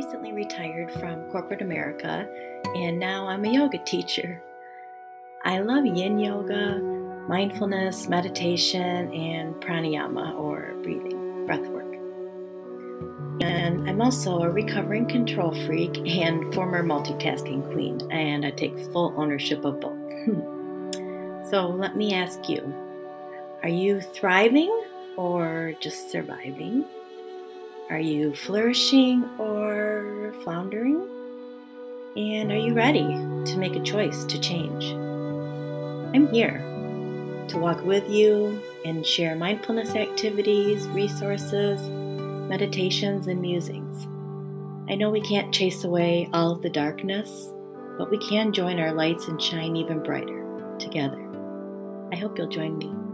recently retired from corporate America and now I'm a yoga teacher. I love yin yoga, mindfulness, meditation, and pranayama or breathing, breath work. And I'm also a recovering control freak and former multitasking queen, and I take full ownership of both. so let me ask you are you thriving or just surviving? Are you flourishing or floundering? And are you ready to make a choice to change? I'm here to walk with you and share mindfulness activities, resources, meditations, and musings. I know we can't chase away all of the darkness, but we can join our lights and shine even brighter together. I hope you'll join me.